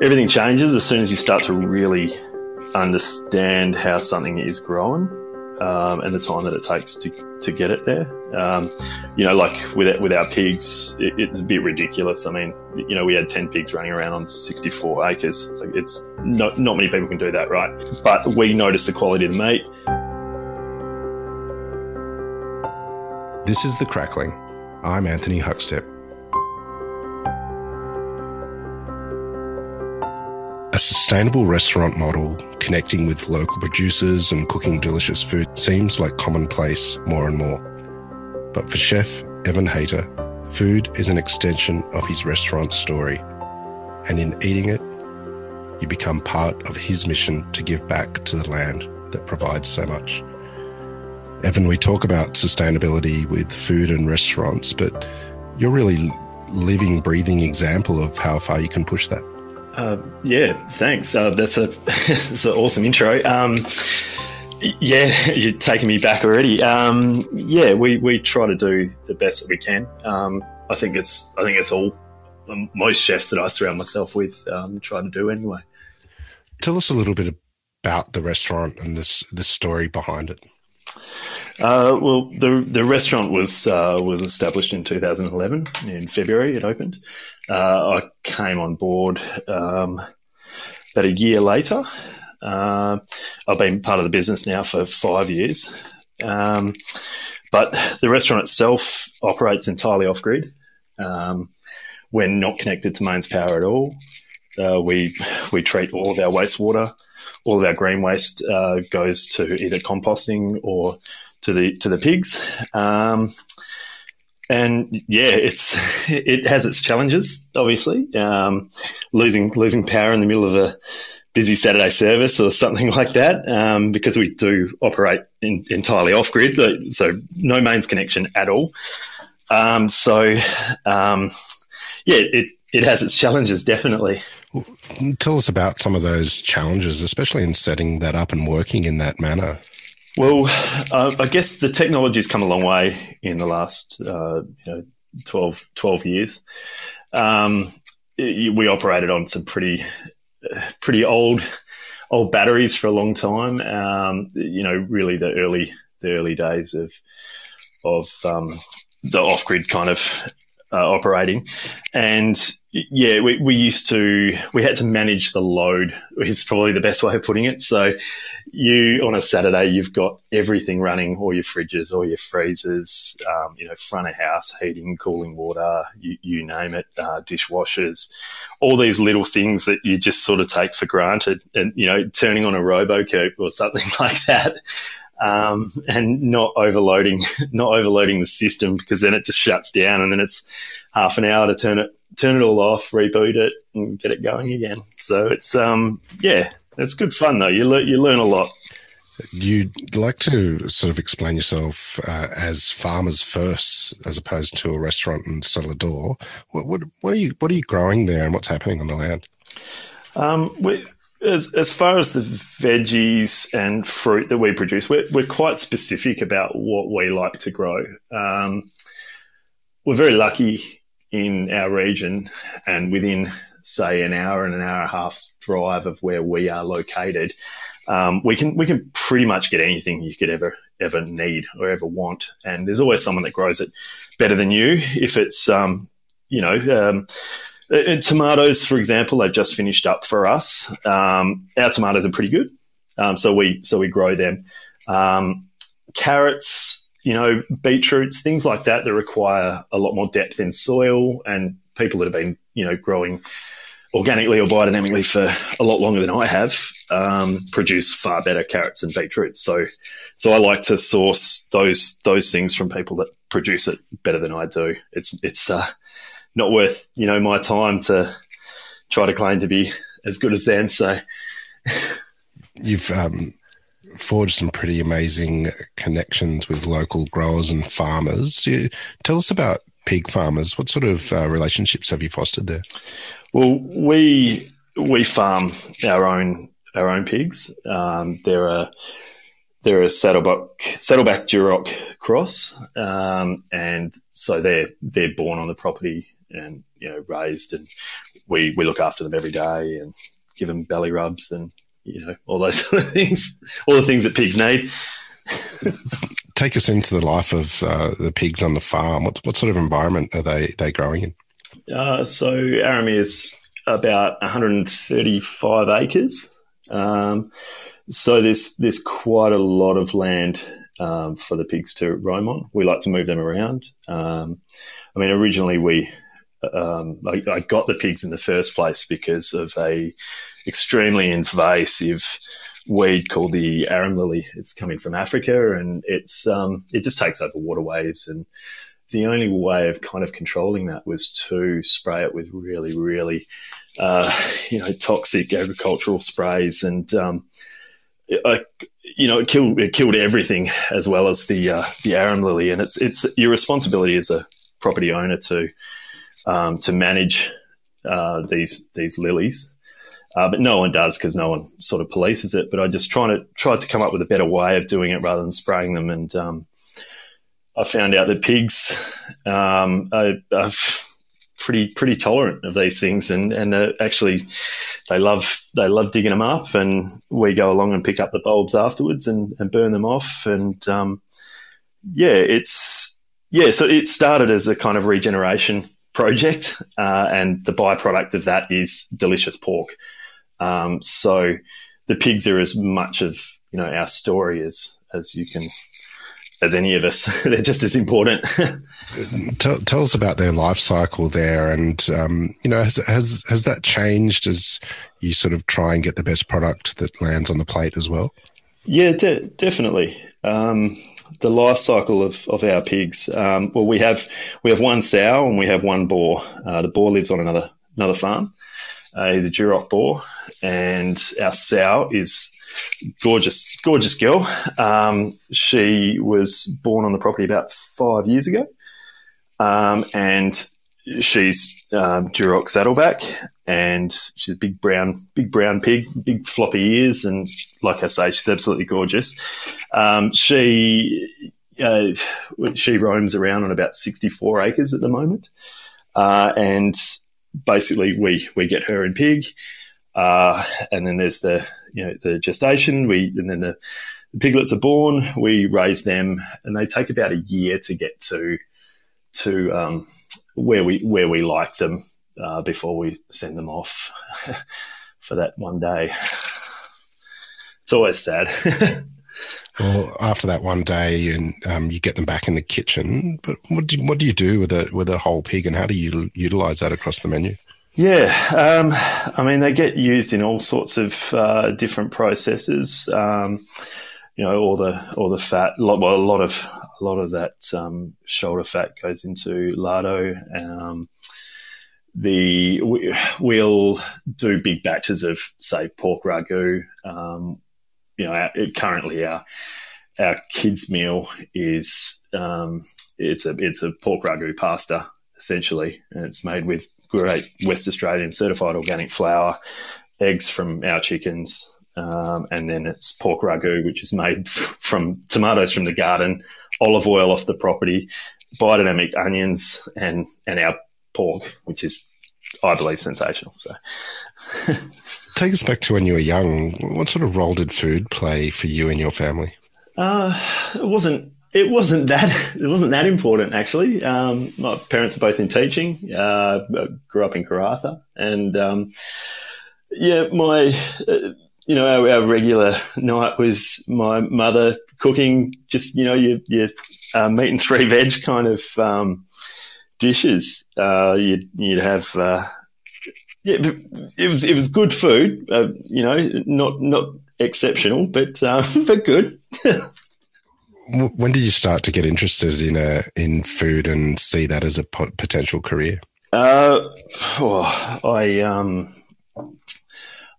everything changes as soon as you start to really understand how something is growing um, and the time that it takes to, to get it there. Um, you know, like with with our pigs, it, it's a bit ridiculous. I mean, you know, we had ten pigs running around on sixty four acres. Like it's not not many people can do that, right? But we notice the quality of the meat. This is the crackling. I'm Anthony Huckstep. Sustainable restaurant model connecting with local producers and cooking delicious food seems like commonplace more and more. But for chef Evan Hayter, food is an extension of his restaurant story. And in eating it, you become part of his mission to give back to the land that provides so much. Evan, we talk about sustainability with food and restaurants, but you're really living, breathing example of how far you can push that. Uh, yeah, thanks. Uh, that's a that's an awesome intro. Um, yeah, you're taking me back already. Um, yeah, we, we try to do the best that we can. Um, I think it's I think it's all most chefs that I surround myself with um, try to do anyway. Tell us a little bit about the restaurant and this this story behind it. Uh, well, the the restaurant was uh, was established in 2011 in February. It opened. Uh, I came on board um, about a year later. Uh, I've been part of the business now for five years, um, but the restaurant itself operates entirely off grid. Um, we're not connected to mains power at all. Uh, we we treat all of our wastewater all of our green waste uh, goes to either composting or to the to the pigs. Um, and yeah, it's it has its challenges. Obviously, um, losing losing power in the middle of a busy Saturday service or something like that, um, because we do operate in, entirely off grid, so no mains connection at all. Um, so um, yeah, it it has its challenges definitely. Tell us about some of those challenges, especially in setting that up and working in that manner. Well, uh, I guess the technology has come a long way in the last uh, you know, 12, 12 years. Um, we operated on some pretty pretty old old batteries for a long time. Um, you know, really the early the early days of of um, the off grid kind of uh, operating, and yeah, we, we used to, we had to manage the load, is probably the best way of putting it. So, you, on a Saturday, you've got everything running, all your fridges, all your freezers, um, you know, front of house, heating, cooling water, you, you name it, uh, dishwashers, all these little things that you just sort of take for granted. And, you know, turning on a Robot Coupe or something like that. Um, and not overloading, not overloading the system because then it just shuts down and then it's half an hour to turn it turn it all off, reboot it, and get it going again. So it's um yeah, it's good fun though. You learn you learn a lot. You'd like to sort of explain yourself uh, as farmers first, as opposed to a restaurant and cellar door. What, what, what are you what are you growing there, and what's happening on the land? Um, we, as as far as the veggies and fruit that we produce, we're we're quite specific about what we like to grow. Um, we're very lucky in our region and within, say, an hour and an hour and a half's drive of where we are located, um, we can we can pretty much get anything you could ever ever need or ever want. And there's always someone that grows it better than you. If it's um, you know. Um, uh, uh, tomatoes, for example, they've just finished up for us. Um, our tomatoes are pretty good, um, so we so we grow them. Um, carrots, you know, beetroots, things like that that require a lot more depth in soil and people that have been, you know, growing organically or biodynamically for a lot longer than I have um, produce far better carrots and beetroots. So, so I like to source those those things from people that produce it better than I do. It's it's uh, not worth you know my time to try to claim to be as good as them. So, you've um, forged some pretty amazing connections with local growers and farmers. You, tell us about pig farmers. What sort of uh, relationships have you fostered there? Well, we we farm our own our own pigs. Um, they're they're a saddleback saddleback Duroc cross, um, and so they're they're born on the property and you know raised and we we look after them every day and give them belly rubs and you know all those sort of things, all the things that pigs need. Take us into the life of uh, the pigs on the farm. What what sort of environment are they they growing in? Uh, so Arimia is about 135 acres. Um, so there's there's quite a lot of land um, for the pigs to roam on. We like to move them around. Um, I mean, originally we um, I, I, got the pigs in the first place because of a extremely invasive weed called the arum lily. It's coming from Africa, and it's um, it just takes over waterways. And the only way of kind of controlling that was to spray it with really, really, uh, you know, toxic agricultural sprays. And um, I, you know, it killed it killed everything as well as the uh, the arum lily. And it's it's your responsibility as a property owner to um, to manage uh, these these lilies. Uh, but no one does because no one sort of polices it. But I just trying to try to come up with a better way of doing it rather than spraying them. And um, I found out that pigs um, are, are, pretty pretty tolerant of these things, and and uh, actually they love they love digging them up, and we go along and pick up the bulbs afterwards and, and burn them off. And um, yeah, it's yeah. So it started as a kind of regeneration project, uh, and the byproduct of that is delicious pork. Um, so the pigs are as much of you know our story as as you can as any of us. They're just as important. tell, tell, us about their life cycle there, and um, you know has, has has that changed as you sort of try and get the best product that lands on the plate as well? Yeah, de- definitely. Um, the life cycle of, of our pigs. Um, well, we have we have one sow and we have one boar. Uh, the boar lives on another another farm. Uh, he's a Duroc boar, and our sow is gorgeous, gorgeous girl. Um, she was born on the property about five years ago, um, and she's um, Duroc Saddleback, and she's a big brown, big brown pig, big floppy ears, and like I say, she's absolutely gorgeous. Um, she uh, she roams around on about sixty four acres at the moment, uh, and basically we we get her and pig, uh, and then there's the you know the gestation. We and then the, the piglets are born. We raise them, and they take about a year to get to to um, where we where we like them uh, before we send them off for that one day. It's always sad. well, after that one day, and um, you get them back in the kitchen. But what do, what do you do with a with a whole pig, and how do you utilize that across the menu? Yeah, um, I mean they get used in all sorts of uh, different processes. Um, you know, all the all the fat. Well, a lot of a lot of that um, shoulder fat goes into lardo. Um, the we, will do big batches of say pork ragu. Um, you know, our, currently our our kids meal is um, it's a it's a pork ragu pasta essentially, and it's made with great West Australian certified organic flour, eggs from our chickens, um, and then it's pork ragu, which is made from tomatoes from the garden, olive oil off the property, biodynamic onions, and and our pork, which is, I believe, sensational. So, take us back to when you were young. What sort of role did food play for you and your family? Uh, it wasn't. It wasn't that. It wasn't that important actually. Um, my parents are both in teaching. Uh, grew up in Karratha, and um, yeah, my. Uh, you know, our, our, regular night was my mother cooking just, you know, your, your uh, meat and three veg kind of um, dishes. Uh, you'd, you'd have, uh, yeah, it was it was good food. You know, not not exceptional, but but good. when did you start to get interested in a in food and see that as a potential career? Uh, oh, I um,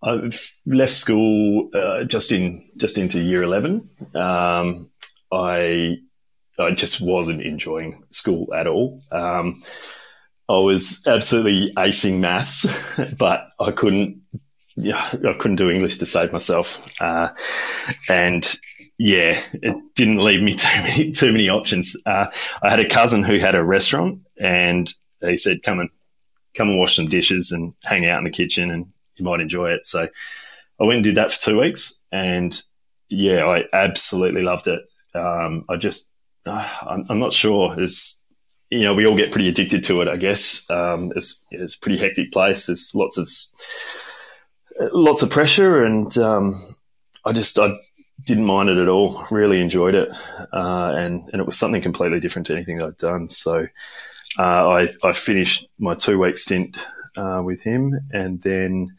I left school uh, just in just into year eleven. Um, I I just wasn't enjoying school at all. Um, I was absolutely acing maths, but I couldn't. Yeah, I couldn't do English to save myself, uh, and yeah, it didn't leave me too many too many options. Uh, I had a cousin who had a restaurant, and he said, "Come and come and wash some dishes and hang out in the kitchen, and you might enjoy it. So I went and did that for two weeks, and yeah, I absolutely loved it. Um, I just, uh, I'm, I'm, not sure. It's, you know, we all get pretty addicted to it, I guess. Um, it's, it's a pretty hectic place. There's lots of, lots of pressure, and um, I just, I didn't mind it at all. Really enjoyed it, uh, and and it was something completely different to anything I'd done. So uh, I I finished my two week stint uh, with him, and then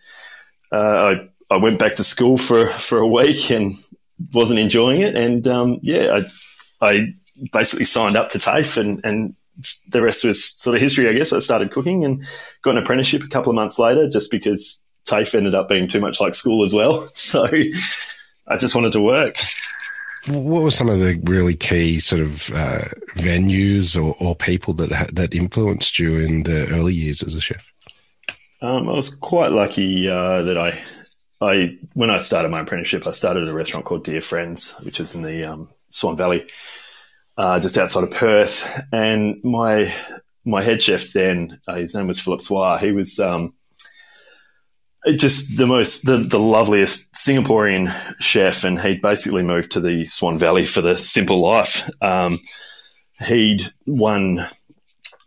uh, I I went back to school for for a week and wasn't enjoying it, and um, yeah, I I basically signed up to TAFE, and and the rest was sort of history, I guess. I started cooking and got an apprenticeship a couple of months later, just because TAFE ended up being too much like school as well. So I just wanted to work. What were some of the really key sort of uh, venues or, or people that that influenced you in the early years as a chef? Um, I was quite lucky uh, that I, I when I started my apprenticeship, I started at a restaurant called Dear Friends, which is in the um, Swan Valley, uh, just outside of Perth. And my my head chef then, uh, his name was Philip Swire. He was um, just the most the, the loveliest Singaporean chef, and he'd basically moved to the Swan Valley for the simple life. Um, he'd won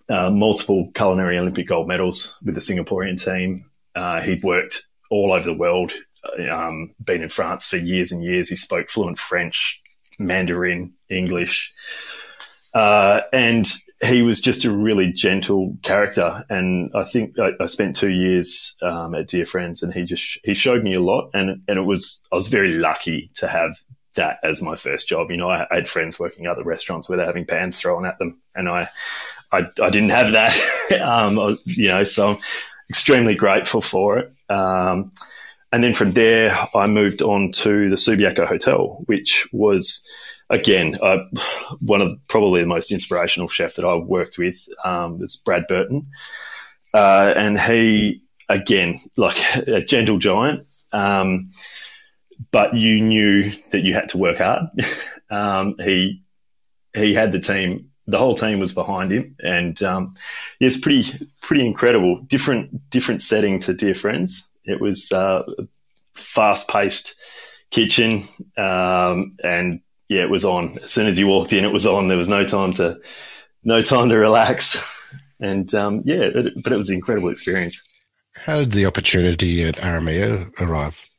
uh, multiple culinary Olympic gold medals with the Singaporean team. Uh, he'd worked all over the world, uh, um, been in France for years and years. He spoke fluent French, Mandarin, English, uh, and he was just a really gentle character. And I think I, I spent two years um, at Dear Friends, and he just he showed me a lot. And and it was I was very lucky to have that as my first job. You know, I, I had friends working at other restaurants where they're having pans thrown at them, and I I, I didn't have that. um, you know, so I'm extremely grateful for it. Um, and then from there, I moved on to the Subiaco Hotel, which was again, uh, one of probably the most inspirational chef that I worked with um, was Brad Burton, uh, and he again like a gentle giant, um, but you knew that you had to work hard. um, he he had the team. The whole team was behind him, and um, it's pretty pretty incredible. Different different setting to Dear Friends. It was uh, fast paced kitchen um, and yeah, it was on. As soon as you walked in, it was on. There was no time to, no time to relax. And um, yeah, it, but it was an incredible experience. How did the opportunity at Arimia arrive?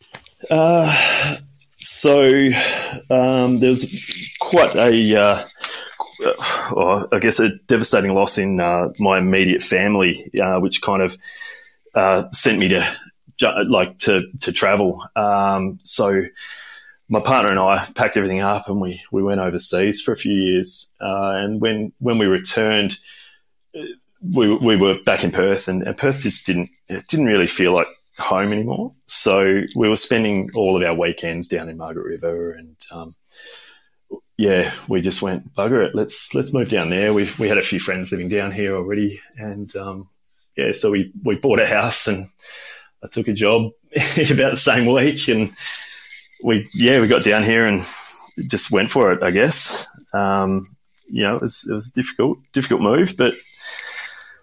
Uh, so um, there was quite a, uh, well, I guess, a devastating loss in uh, my immediate family, uh, which kind of uh, sent me to like to to travel. Um, so my partner and I packed everything up and we, we went overseas for a few years. Uh, and when, when we returned, we, we were back in Perth and, and Perth just didn't, it didn't really feel like home anymore. So we were spending all of our weekends down in Margaret River and, um, yeah, we just went bugger it. Let's let's move down there. We we had a few friends living down here already, and um, yeah, so we we bought a house and I took a job about the same week, and we yeah we got down here and just went for it. I guess um, you know it was it was a difficult difficult move, but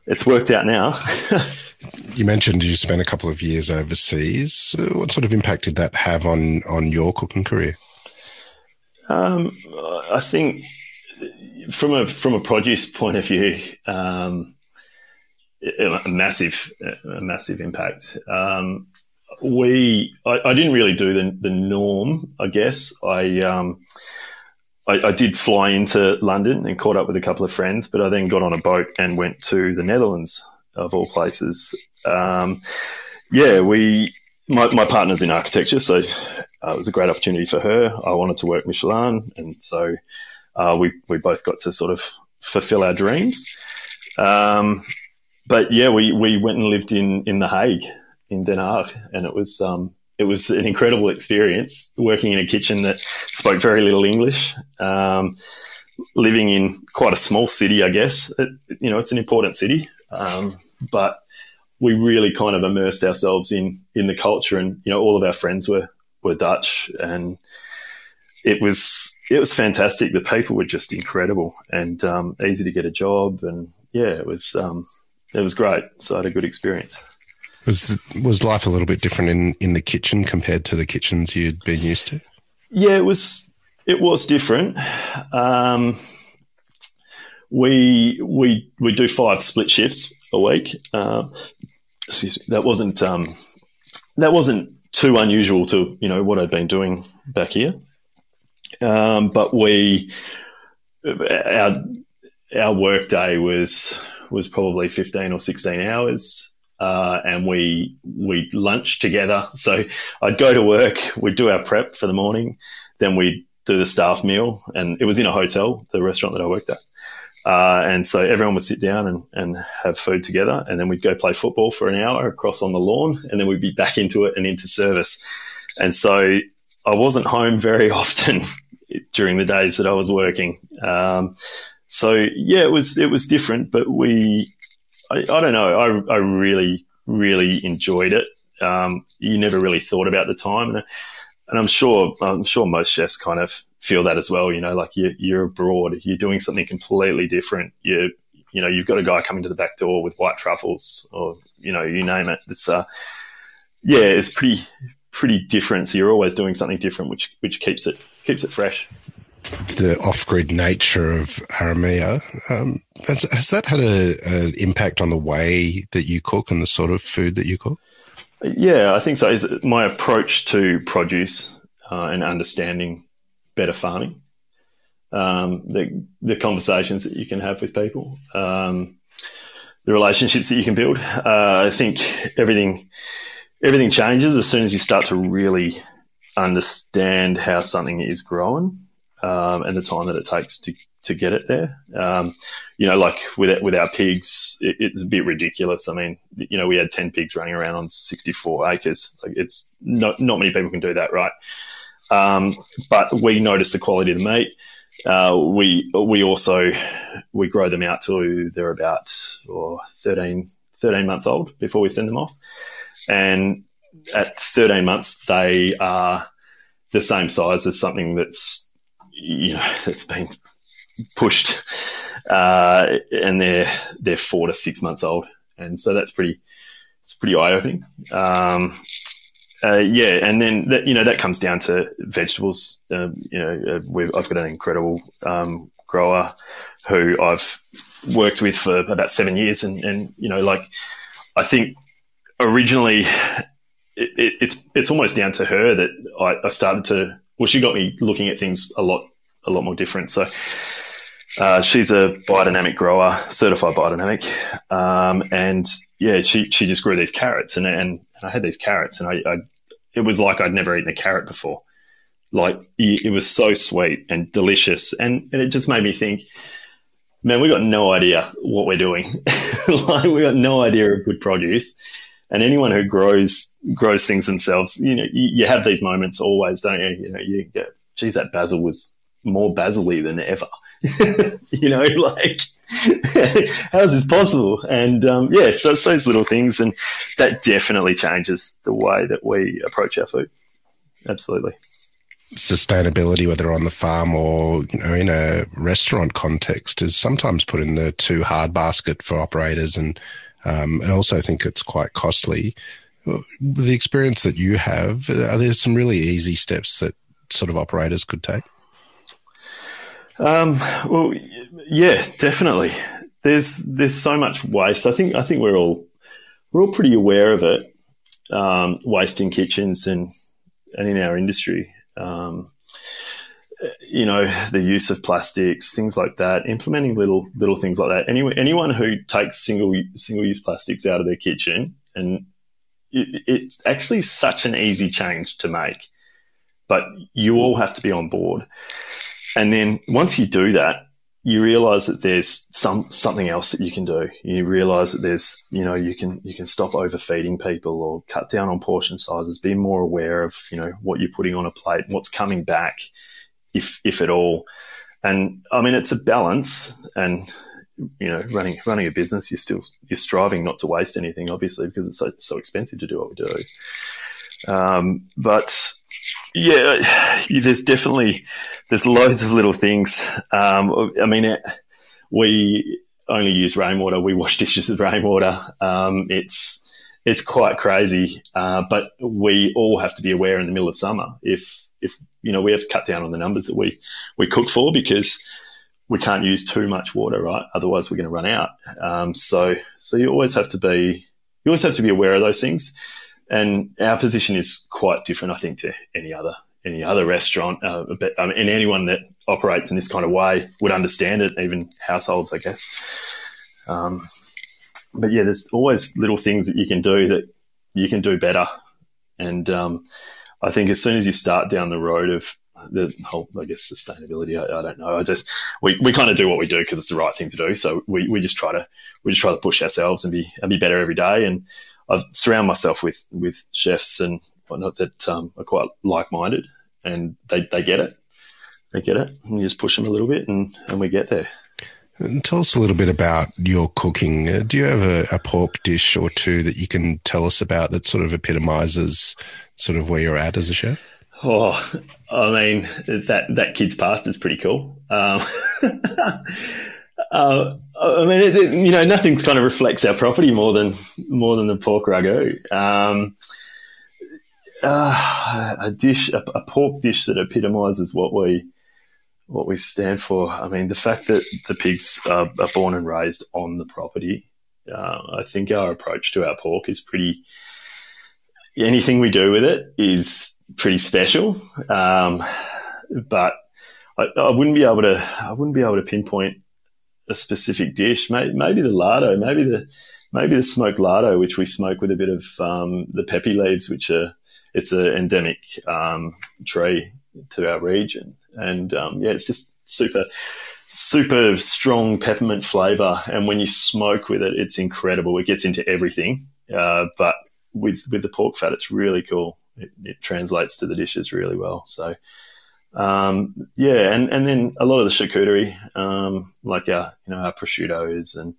it's worked out now. you mentioned you spent a couple of years overseas. What sort of impact did that have on on your cooking career? Um, I think from a from a produce point of view, um, a massive a massive impact. Um, we I, I, didn't really do the, the norm i guess. I um I, I, did fly into london and caught up with a couple of friends but i then got on a boat and went to the netherlands of all places. Um, yeah we my, my partner's in architecture so uh, it was a great opportunity for her. I wanted to work michelin and so uh, we, we both got to sort of fulfill our dreams. Um, but yeah we, we went and lived in, in the hague in Den Haag, and it was um, it was an incredible experience working in a kitchen that spoke very little English. Um, living in quite a small city, I guess. It, you know, it's an important city, um, but we really kind of immersed ourselves in in the culture, and you know, all of our friends were were Dutch, and it was it was fantastic. The people were just incredible and um, easy to get a job, and yeah, it was um, it was great. So I had a good experience. Was was life a little bit different in, in the kitchen compared to the kitchens you'd been used to? Yeah, it was. It was different. Um, we we we do five split shifts a week. Uh, excuse me. That wasn't um, that wasn't too unusual to you know what I'd been doing back here. Um, but we our our work day was was probably fifteen or sixteen hours. Uh, and we we lunch together. So I'd go to work, we'd do our prep for the morning, then we'd do the staff meal, and it was in a hotel, the restaurant that I worked at. Uh, and so everyone would sit down and, and have food together, and then we'd go play football for an hour across on the lawn, and then we'd be back into it and into service. And so I wasn't home very often during the days that I was working. Um, so yeah, it was it was different, but we I, I don't know. I, I really, really enjoyed it. Um, you never really thought about the time, and, and I'm sure I'm sure most chefs kind of feel that as well. You know, like you're, you're abroad, you're doing something completely different. You you know, you've got a guy coming to the back door with white truffles, or you know, you name it. It's uh, yeah, it's pretty pretty different. So you're always doing something different, which which keeps it keeps it fresh the off-grid nature of Arimia, um, has, has, that had an impact on the way that you cook and the sort of food that you cook? Yeah, I think so. Is my approach to produce uh, and understanding better farming, um, the the conversations that you can have with people, um, the relationships that you can build. Uh, I think everything everything changes as soon as you start to really understand how something is growing um, and the time that it takes to, to get it there. Um, you know, like with with our pigs, it, it's a bit ridiculous. I mean, you know, we had ten pigs running around on sixty four acres. Like it's not not many people can do that, right? Um, but we notice the quality of the meat. Uh, we we also we grow them out to they're about or 13, 13 months old before we send them off, and at thirteen months they are the same size as something that's you know that's been pushed, uh, and they're they're four to six months old, and so that's pretty it's pretty eye opening. Um, uh, yeah, and then that, you know that comes down to vegetables. Um, you know, uh, I've got an incredible um, grower who I've worked with for about seven years, and, and you know, like I think originally it, it, it's it's almost down to her that I, I started to. Well, she got me looking at things a lot a lot more different. So uh, she's a biodynamic grower, certified biodynamic, um, and yeah, she she just grew these carrots, and and, I had these carrots, and I, I, it was like I'd never eaten a carrot before. Like it was so sweet and delicious, and, and it just made me think, man, we got no idea what we're doing. like we got no idea of good produce. And anyone who grows grows things themselves, you know, you, you have these moments always, don't you? You know, you get, geez, that basil was more basil than ever. you know, like how's this possible? And um, yeah, so it's those little things, and that definitely changes the way that we approach our food. Absolutely. Sustainability, whether on the farm or you know in a restaurant context, is sometimes put in the too hard basket for operators, and um, and also think it's quite costly. The experience that you have, are there some really easy steps that sort of operators could take? Um, well, yeah, definitely. There's there's so much waste. I think I think we're all we're all pretty aware of it. Um, waste in kitchens and and in our industry. Um, you know, the use of plastics, things like that. Implementing little little things like that. Any, anyone who takes single single use plastics out of their kitchen, and it, it's actually such an easy change to make, but you all have to be on board. And then once you do that, you realize that there's some something else that you can do. You realize that there's, you know, you can you can stop overfeeding people or cut down on portion sizes, be more aware of, you know, what you're putting on a plate, what's coming back, if if at all. And I mean, it's a balance. And you know, running running a business, you're still you're striving not to waste anything, obviously, because it's so, so expensive to do what we do. Um, but yeah, there's definitely there's loads of little things. Um, I mean, we only use rainwater. We wash dishes with rainwater. Um, it's it's quite crazy, uh, but we all have to be aware in the middle of summer if if you know we have to cut down on the numbers that we we cook for because we can't use too much water, right? Otherwise, we're going to run out. Um, so so you always have to be you always have to be aware of those things. And our position is quite different, I think, to any other any other restaurant. Uh, but, um, and anyone that operates in this kind of way would understand it, even households, I guess. Um, but yeah, there's always little things that you can do that you can do better. And um, I think as soon as you start down the road of the whole, I guess, sustainability, I, I don't know. I just we, we kind of do what we do because it's the right thing to do. So we, we just try to we just try to push ourselves and be and be better every day. And I've surround myself with with chefs and whatnot that um, are quite like minded, and they they get it. They get it. And you just push them a little bit, and and we get there. Tell us a little bit about your cooking. Uh, do you have a, a, pork dish or two that you can tell us about that sort of epitomizes sort of where you're at as a chef? Oh, I mean that that kid's pasta is pretty cool. Um, uh, I mean, it, it, you know, nothing kind of reflects our property more than more than the pork ragu. Um, uh, a dish, a, a pork dish that epitomises what we what we stand for. I mean, the fact that the pigs are, are born and raised on the property, uh, I think our approach to our pork is pretty. Anything we do with it is pretty special, um, but I, I, wouldn't be able to. I wouldn't be able to pinpoint a specific dish. Maybe, maybe the lardo, maybe the maybe the smoked lardo, which we smoke with a bit of um, the peppy leaves, which are it's an endemic um, tree to our region and um, yeah, it's just super super strong peppermint flavor. And when you smoke with it, it's incredible. It gets into everything. Uh, but with with the pork fat, it's really cool. It, it translates to the dishes really well. So. Um, yeah, and, and then a lot of the charcuterie, um, like our you know our prosciuttos and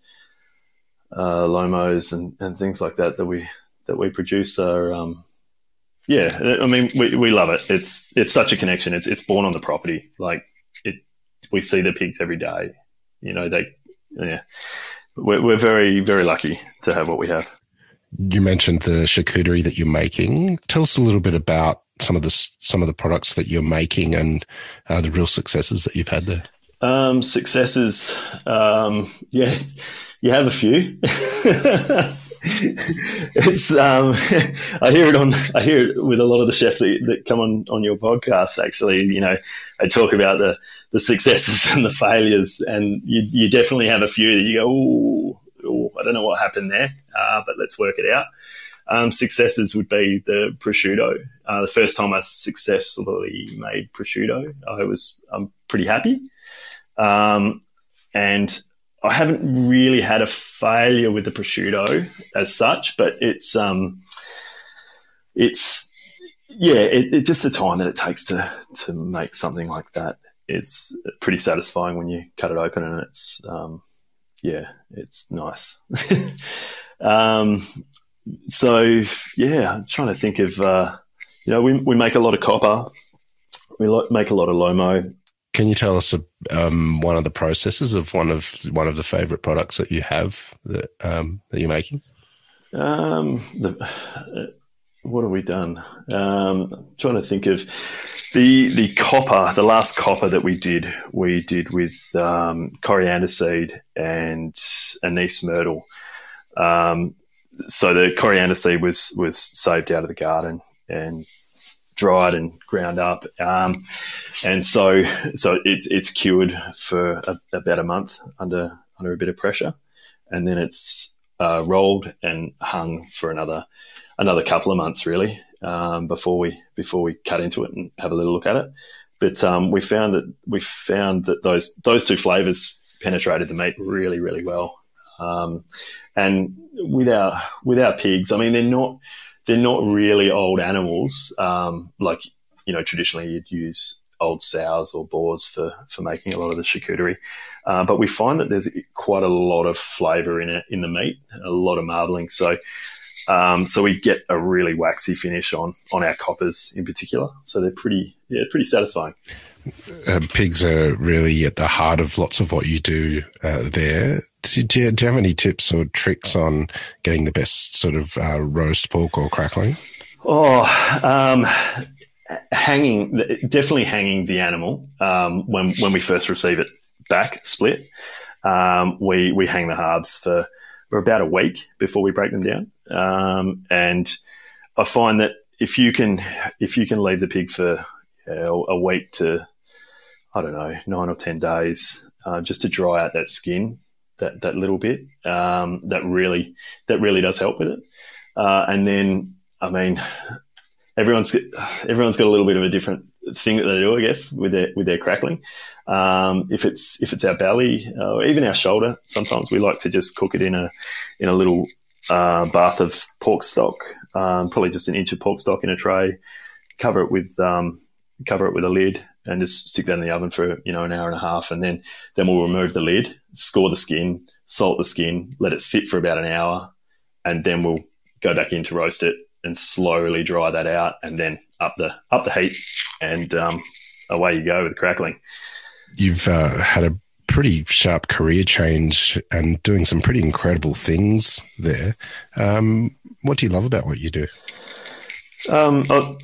uh, lomos and, and things like that that we that we produce are um, yeah, I mean, we, we love it. It's it's such a connection. It's it's born on the property. Like it, we see the pigs every day. You know, they yeah, we're, we're very very lucky to have what we have. You mentioned the charcuterie that you're making. Tell us a little bit about some of the some of the products that you're making and uh, the real successes that you've had there. Um, successes, um, yeah, you have a few. it's um, I hear it on I hear it with a lot of the chefs that, that, come on on your podcast. Actually, you know, they talk about the the successes and the failures, and you you definitely have a few that you go, oh, I don't know what happened there, uh, but let's work it out. Um, successes would be the prosciutto. Uh, the first time I successfully made prosciutto, I was I'm pretty happy, um, and I haven't really had a failure with the prosciutto as such, but it's um, it's yeah, it, it, just the time that it takes to to make something like that. It's pretty satisfying when you cut it open and it's um, yeah, it's nice. um, so yeah, I'm trying to think of uh, you know we we make a lot of coppa, we make a lot of lomo, can you tell us um, one of the processes of one of one of the favorite products that you have that um, that you're making? Um, the, uh, what have we done? Um, I'm trying to think of the the coppa. The last coppa that we did, we did with um, coriander seed and anise myrtle. Um, so the coriander seed was was saved out of the garden and dried and ground up. Um, and so, so it's, it's cured for a, about a month under, under a bit of pressure. And then it's uh, rolled and hung for another, another couple of months really, um, before we, before we cut into it and have a little look at it. But um, we found that we found that those those two flavors penetrated the meat really, really well. Um, and with our with our pigs, I mean, they're not they're not really old animals. Um, like you know, traditionally you'd use old sows or boars for for making a lot of the charcuterie, uh, but we find that there's quite a lot of flavour in it in the meat, a lot of marbling. So. Um, so we get a really waxy finish on on our coppas in particular. So they're pretty yeah pretty satisfying. Uh, pigs are really at the heart of lots of what you do uh, there. Do you, do you have any tips or tricks on getting the best sort of uh, roast pork or crackling? Oh, um, hanging definitely hanging the animal um, when when we first receive it back split. Um, we we hang the halves for for about a week before we break them down, um, and I find that if you can if you can leave the pig for a week to I don't know nine or ten days uh, just to dry out that skin that that little bit um, that really that really does help with it, uh, and then I mean everyone's everyone's got a little bit of a different thing that they do, I guess, with their with their crackling. Um, if it's if it's our belly uh, or even our shoulder, sometimes we like to just cook it in a in a little uh, bath of pork stock, um, probably just an inch of pork stock in a tray. Cover it with um, cover it with a lid and just stick that in the oven for you know an hour and a half, and then then we'll remove the lid, score the skin, salt the skin, let it sit for about an hour, and then we'll go back in to roast it and slowly dry that out, and then up the up the heat, and um, away you go with the crackling. You've uh, had a pretty sharp career change and doing some pretty incredible things there. Um, what do you love about what you do? Um, I,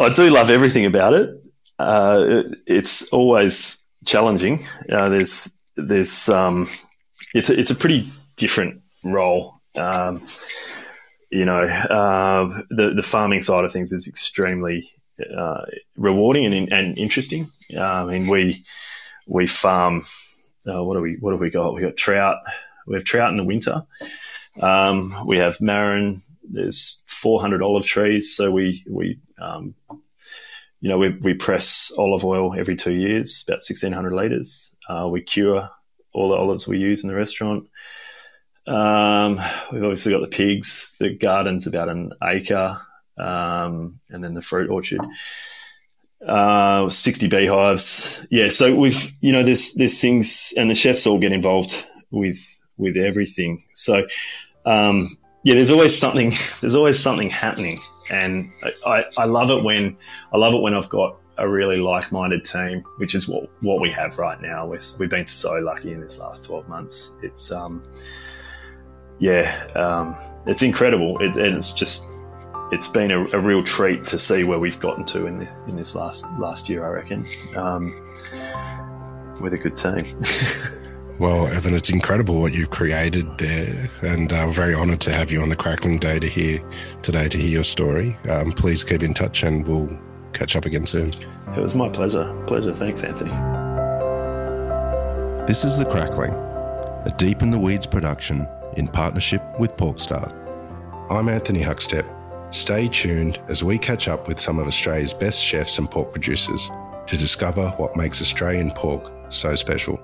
I, do love everything about it. Uh, it it's always challenging. Uh, there's there's um, it's a, it's a pretty different role. Um, you know, uh, the the farming side of things is extremely uh, rewarding and, and interesting. Uh, I mean, we we farm. What do we what have we got? We got trout. We have trout in the winter. Um, we have marron. There's 400 olive trees, so we we um, you know we, we press olive oil every two years, about 1600 liters. Uh, we cure all the olives we use in the restaurant. Um, we've obviously got the pigs. The garden's about an acre, um, and then the fruit orchard. Uh, 60 beehives. Yeah, so we've you know there's there's things, and the chefs all get involved with with everything. So um, yeah, there's always something. There's always something happening, and I, I love it when I love it when I've got a really like-minded team, which is what what we have right now. we have been so lucky in this last 12 months. It's um, yeah, um, it's incredible. It, and it's just it's been a, a, real treat to see where we've gotten to in the, in this last last year. I reckon um, with a good team. well, Evan, it's incredible what you've created there, and uh, very honoured to have you on the Crackling Day to hear today to hear your story. Um, please keep in touch, and we'll catch up again soon. It was my pleasure. Pleasure. Thanks, Anthony. This is the Crackling, a deep in the weeds production in partnership with Porkstars. I'm Anthony Huckstep. Stay tuned as we catch up with some of Australia's best chefs and pork producers to discover what makes Australian pork so special.